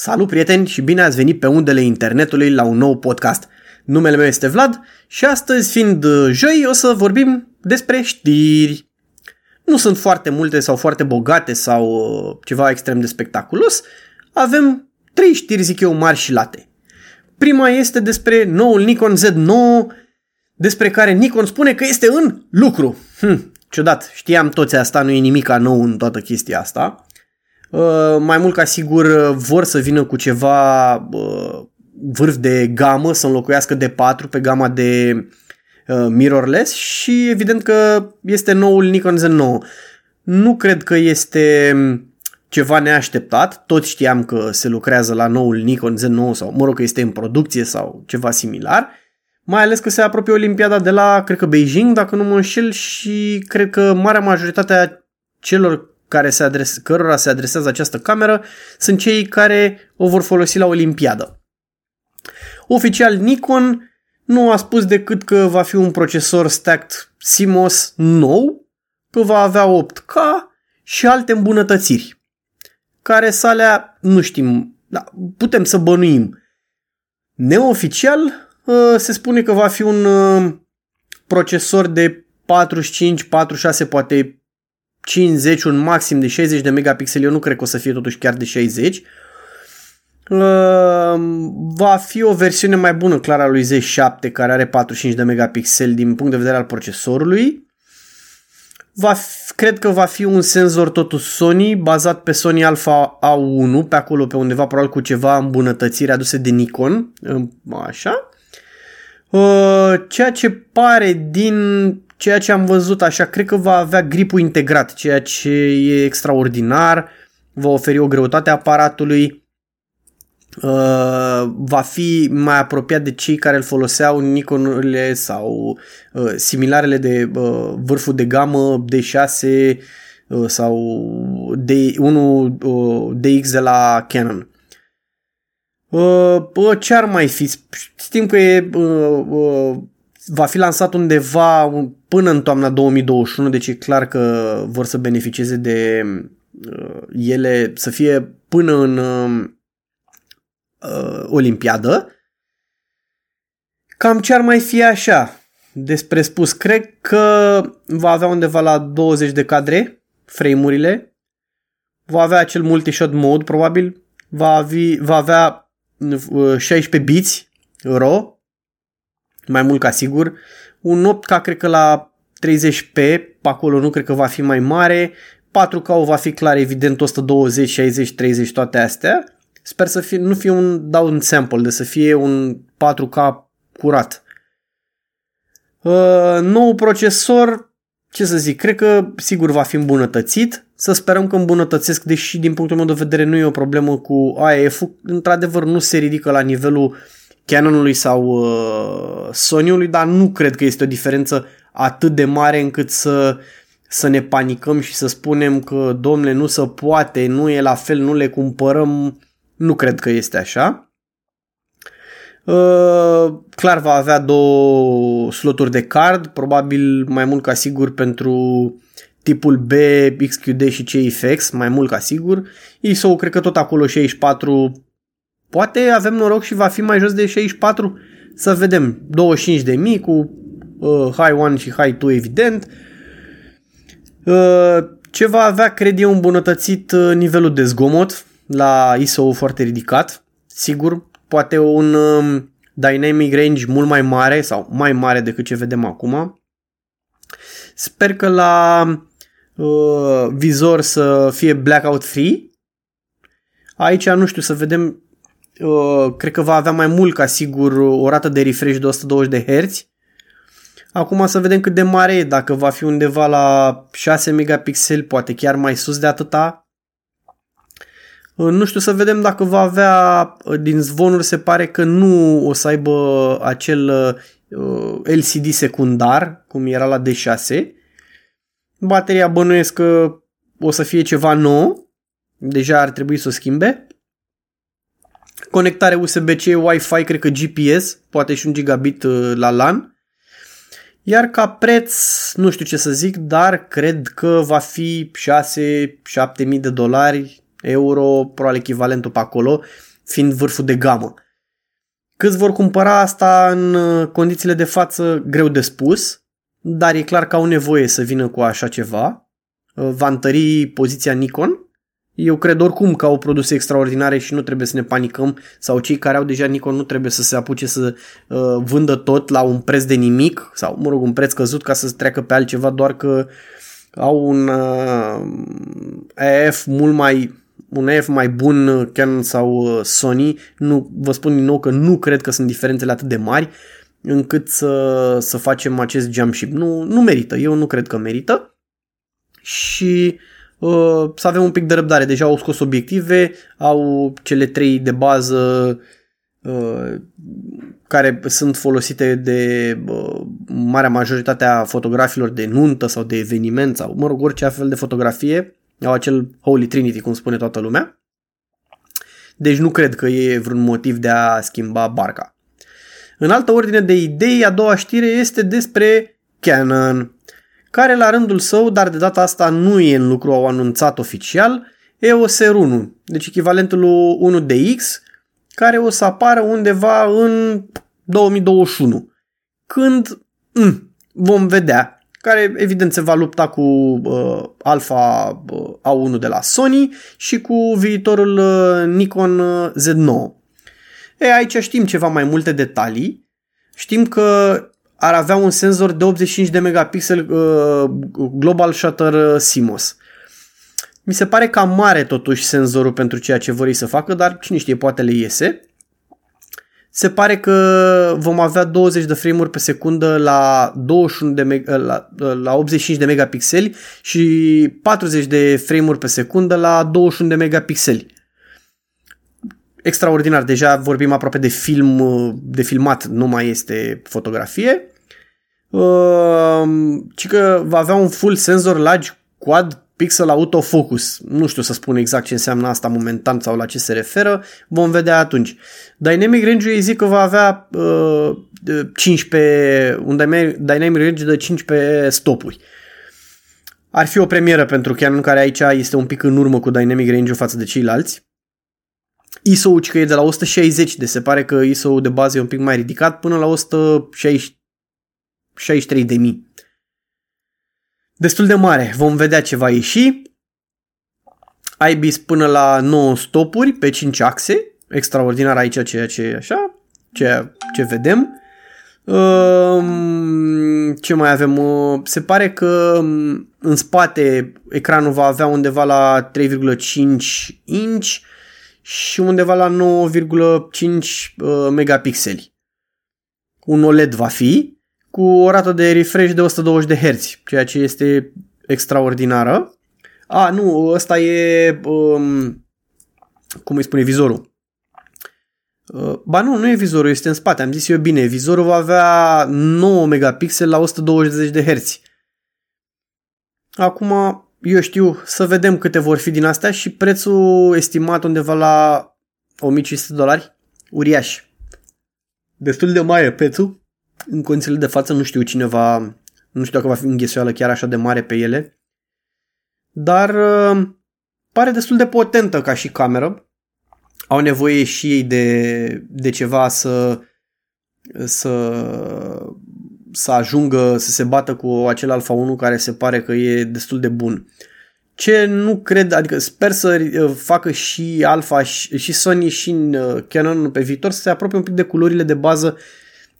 Salut prieteni și bine ați venit pe undele internetului la un nou podcast. Numele meu este Vlad și astăzi, fiind uh, joi, o să vorbim despre știri. Nu sunt foarte multe sau foarte bogate sau uh, ceva extrem de spectaculos. Avem trei știri, zic eu, mari și late. Prima este despre noul Nikon Z9, despre care Nikon spune că este în lucru. Hm, ciudat, știam toți asta, nu e nimic nou în toată chestia asta. Uh, mai mult ca sigur uh, vor să vină cu ceva uh, vârf de gamă, să înlocuiască de 4 pe gama de mirrorless și evident că este noul Nikon Z9. Nu cred că este um, ceva neașteptat, toți știam că se lucrează la noul Nikon Z9 sau mă rog că este în producție sau ceva similar, mai ales că se apropie Olimpiada de la, cred că Beijing, dacă nu mă înșel, și cred că marea majoritate a celor care se adres- cărora se adresează această cameră sunt cei care o vor folosi la Olimpiadă. Oficial Nikon nu a spus decât că va fi un procesor stacked CMOS nou, că va avea 8K și alte îmbunătățiri, care să alea nu știm, da, putem să bănuim. Neoficial ă, se spune că va fi un ă, procesor de 45, 46, poate 50, un maxim de 60 de megapixeli, eu nu cred că o să fie totuși chiar de 60. Uh, va fi o versiune mai bună, clar, a lui Z7, care are 45 de megapixeli din punct de vedere al procesorului. Va fi, cred că va fi un senzor totuși Sony, bazat pe Sony Alpha A1, pe acolo, pe undeva, probabil cu ceva îmbunătățiri aduse de Nikon, așa. Uh, ceea ce pare din ceea ce am văzut așa, cred că va avea gripul integrat, ceea ce e extraordinar, va oferi o greutate a aparatului, uh, va fi mai apropiat de cei care îl foloseau Nikonurile sau uh, similarele de uh, vârful de gamă D6 uh, sau D1 uh, DX de la Canon. Uh, ce ar mai fi? Știm că e uh, uh, va fi lansat undeva până în toamna 2021, deci e clar că vor să beneficieze de uh, ele să fie până în uh, Olimpiadă. Cam ce ar mai fi așa despre spus? Cred că va avea undeva la 20 de cadre frame-urile, va avea acel multi-shot mode probabil, va, avi, va avea 16 biți RAW, mai mult ca sigur. Un 8K cred că la 30p, pe acolo nu cred că va fi mai mare. 4K va fi clar, evident, 120, 60, 30, toate astea. Sper să fie, nu fie un down sample, de să fie un 4K curat. Uh, nou procesor, ce să zic, cred că sigur va fi îmbunătățit. Să sperăm că îmbunătățesc, deși din punctul meu de vedere nu e o problemă cu AEF-ul. Într-adevăr nu se ridică la nivelul Canonului sau uh, Sony-ului, dar nu cred că este o diferență atât de mare încât să, să ne panicăm și să spunem că, domnule, nu se poate, nu e la fel, nu le cumpărăm. Nu cred că este așa. Uh, clar va avea două sloturi de card, probabil mai mult ca sigur pentru tipul B, XQD și CFX, mai mult ca sigur. ISO cred că tot acolo 64 Poate avem noroc și va fi mai jos de 64, să vedem. 25 de mii cu uh, High 1 și High 2 evident. Uh, ce va avea, cred eu, îmbunătățit uh, nivelul de zgomot la ISO foarte ridicat. Sigur, poate un uh, dynamic range mult mai mare sau mai mare decât ce vedem acum. Sper că la uh, vizor să fie blackout free. Aici, nu știu, să vedem Uh, cred că va avea mai mult ca sigur o rată de refresh de 120 de Hz. Acum să vedem cât de mare e, dacă va fi undeva la 6 megapixeli, poate chiar mai sus de atâta. Uh, nu știu să vedem dacă va avea, uh, din zvonuri se pare că nu o să aibă acel LCD secundar, cum era la D6. Bateria bănuiesc că o să fie ceva nou, deja ar trebui să o schimbe. Conectare USB-C, Wi-Fi, cred că GPS, poate și un gigabit uh, la LAN. Iar ca preț, nu știu ce să zic, dar cred că va fi 6-7 mii de dolari, euro, probabil echivalentul pe acolo, fiind vârful de gamă. Câți vor cumpăra asta în uh, condițiile de față, greu de spus, dar e clar că au nevoie să vină cu așa ceva. Uh, va întări poziția Nikon. Eu cred oricum că au produse extraordinare și nu trebuie să ne panicăm sau cei care au deja Nikon nu trebuie să se apuce să uh, vândă tot la un preț de nimic sau, mă rog, un preț căzut ca să treacă pe altceva doar că au un uh, EF mult mai un EF mai bun Canon sau uh, Sony, nu, vă spun din nou că nu cred că sunt diferențele atât de mari încât să, să facem acest jump ship. Nu, nu merită, eu nu cred că merită și uh, să avem un pic de răbdare. Deja au scos obiective, au cele trei de bază uh, care sunt folosite de uh, marea majoritate a fotografilor de nuntă sau de eveniment sau, mă rog, orice fel de fotografie au acel Holy Trinity, cum spune toată lumea. Deci nu cred că e vreun motiv de a schimba barca. În altă ordine de idei, a doua știre este despre Canon, care la rândul său, dar de data asta nu e în lucru, au anunțat oficial, EOS R1, deci echivalentul 1DX, care o să apară undeva în 2021. Când mm, vom vedea care evident se va lupta cu uh, Alpha uh, A1 de la Sony și cu viitorul uh, Nikon uh, Z9. E, aici știm ceva mai multe detalii. Știm că ar avea un senzor de 85 de megapixel uh, Global Shutter uh, CMOS. Mi se pare cam mare totuși senzorul pentru ceea ce vor să facă, dar cine știe, poate le iese se pare că vom avea 20 de frame-uri pe secundă la, 21 de meg- la, la 85 de megapixeli și 40 de frame-uri pe secundă la 21 de megapixeli. Extraordinar, deja vorbim aproape de film, de filmat, nu mai este fotografie. Uh, ci că va avea un full senzor large quad Pixel Autofocus. Nu știu să spun exact ce înseamnă asta momentan sau la ce se referă. Vom vedea atunci. Dynamic Range eu zic că va avea uh, 15, un Dynamic Range de 15 stopuri. Ar fi o premieră pentru Canon care aici este un pic în urmă cu Dynamic Range față de ceilalți. ISO-ul că e de la 160, de se pare că ISO-ul de bază e un pic mai ridicat până la 163 de mii destul de mare. Vom vedea ce va ieși. IBIS până la 9 stopuri pe 5 axe. Extraordinar aici ceea ce e așa. Ceea ce vedem. Ehm, ce mai avem? Se pare că mm, în spate ecranul va avea undeva la 3,5 inch și undeva la 9,5 uh, megapixeli. Un OLED va fi cu o rată de refresh de 120 de Hz, ceea ce este extraordinară. A, nu, ăsta e, um, cum îi spune, vizorul. Uh, ba nu, nu e vizorul, este în spate, am zis eu bine, vizorul va avea 9 megapixel la 120 de Hz. Acum, eu știu, să vedem câte vor fi din astea și prețul estimat undeva la 1500 dolari, uriaș. Destul de mare prețul în condițiile de față nu știu cine va, nu știu dacă va fi înghesuială chiar așa de mare pe ele, dar uh, pare destul de potentă ca și cameră. Au nevoie și ei de, de ceva să, să, să ajungă să se bată cu acel Alpha 1 care se pare că e destul de bun. Ce nu cred, adică sper să uh, facă și Alpha și Sony și uh, Canon pe viitor să se apropie un pic de culorile de bază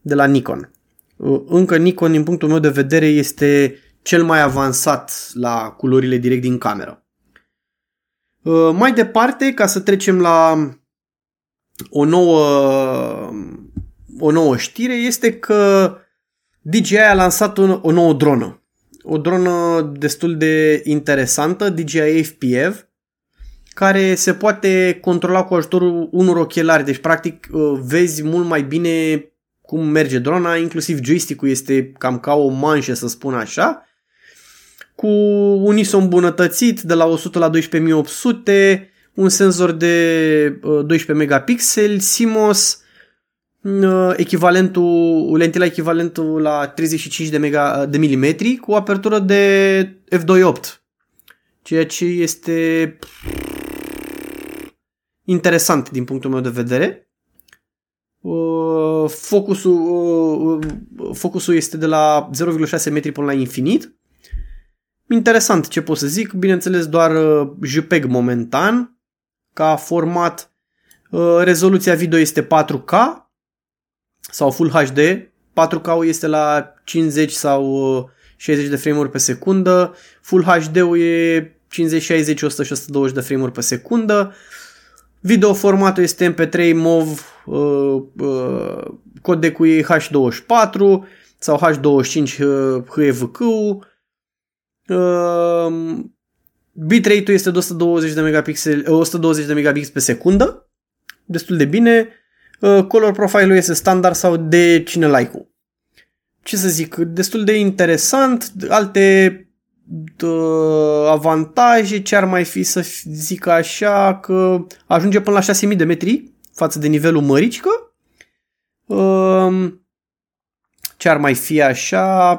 de la Nikon. Uh, încă Nikon, din punctul meu de vedere, este cel mai avansat la culorile direct din cameră. Uh, mai departe, ca să trecem la o nouă, o nouă știre, este că DJI a lansat o nouă dronă. O dronă destul de interesantă, DJI FPV, care se poate controla cu ajutorul unor ochelari. Deci, practic, uh, vezi mult mai bine cum merge drona, inclusiv joystick-ul este cam ca o manșă, să spun așa, cu un ISO îmbunătățit de la 100 la 12800, un senzor de 12 uh, megapixeli, CMOS, uh, echivalentul, lentila echivalentul la 35 de, mega, de milimetri cu apertură de f2.8, ceea ce este interesant din punctul meu de vedere. Uh, focusul, uh, focusul este de la 0,6 metri până la infinit. Interesant ce pot să zic, bineînțeles doar JPEG momentan, ca format rezoluția video este 4K sau Full HD, 4K este la 50 sau 60 de frame-uri pe secundă, Full HD-ul e 50, 60, 100 și 120 de frame-uri pe secundă. Video formatul este MP3 MOV, uh, uh, codecul e H24 sau H25 uh, HEVQ. Uh, bitrate-ul este de 120 de megapixel, 120 uh, de megabits pe secundă, destul de bine. Uh, color profile-ul este standard sau de cine like-ul. Ce să zic, destul de interesant, alte avantaje, ce ar mai fi să zic așa, că ajunge până la 6000 de metri față de nivelul măricică. Um, ce ar mai fi așa,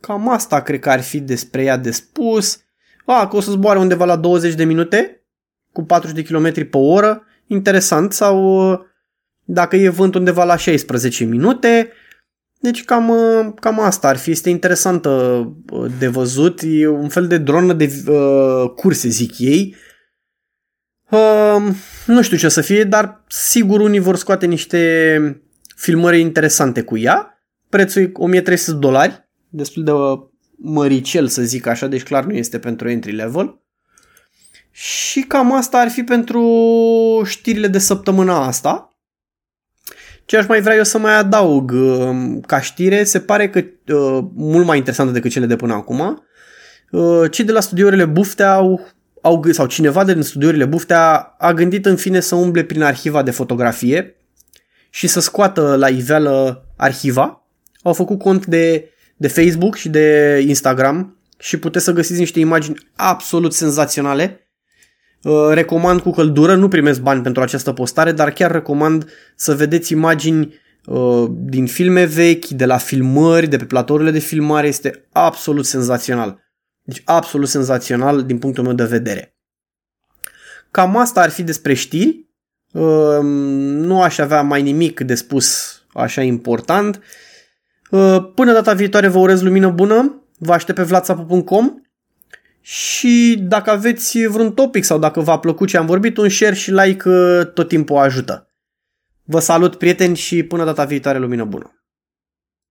cam asta cred că ar fi despre ea de spus. A, că o să zboare undeva la 20 de minute cu 40 de km pe oră, interesant, sau dacă e vânt undeva la 16 minute, deci cam, uh, cam asta ar fi. Este interesantă uh, de văzut. E un fel de dronă de uh, curse, zic ei. Uh, nu știu ce să fie, dar sigur unii vor scoate niște filmări interesante cu ea. Prețul e 1300 dolari, destul de uh, măricel să zic așa, deci clar nu este pentru entry level. Și cam asta ar fi pentru știrile de săptămâna asta. Ce aș mai vrea eu să mai adaug um, ca știre, se pare că uh, mult mai interesantă decât cele de până acum. Uh, cei de la studiourile Buftea au, au, sau cineva din studiourile Buftea a gândit în fine să umble prin arhiva de fotografie și să scoată la iveală arhiva. Au făcut cont de, de Facebook și de Instagram și puteți să găsiți niște imagini absolut senzaționale Uh, recomand cu căldură, nu primesc bani pentru această postare, dar chiar recomand să vedeți imagini uh, din filme vechi, de la filmări, de pe platourile de filmare, este absolut senzațional. Deci absolut senzațional din punctul meu de vedere. Cam asta ar fi despre știri. Uh, nu aș avea mai nimic de spus așa important. Până data viitoare vă urez lumină bună. Vă aștept pe vlatsapu.com și dacă aveți vreun topic sau dacă v-a plăcut ce am vorbit, un share și like uh, tot timpul ajută. Vă salut prieteni și până data viitoare lumină bună!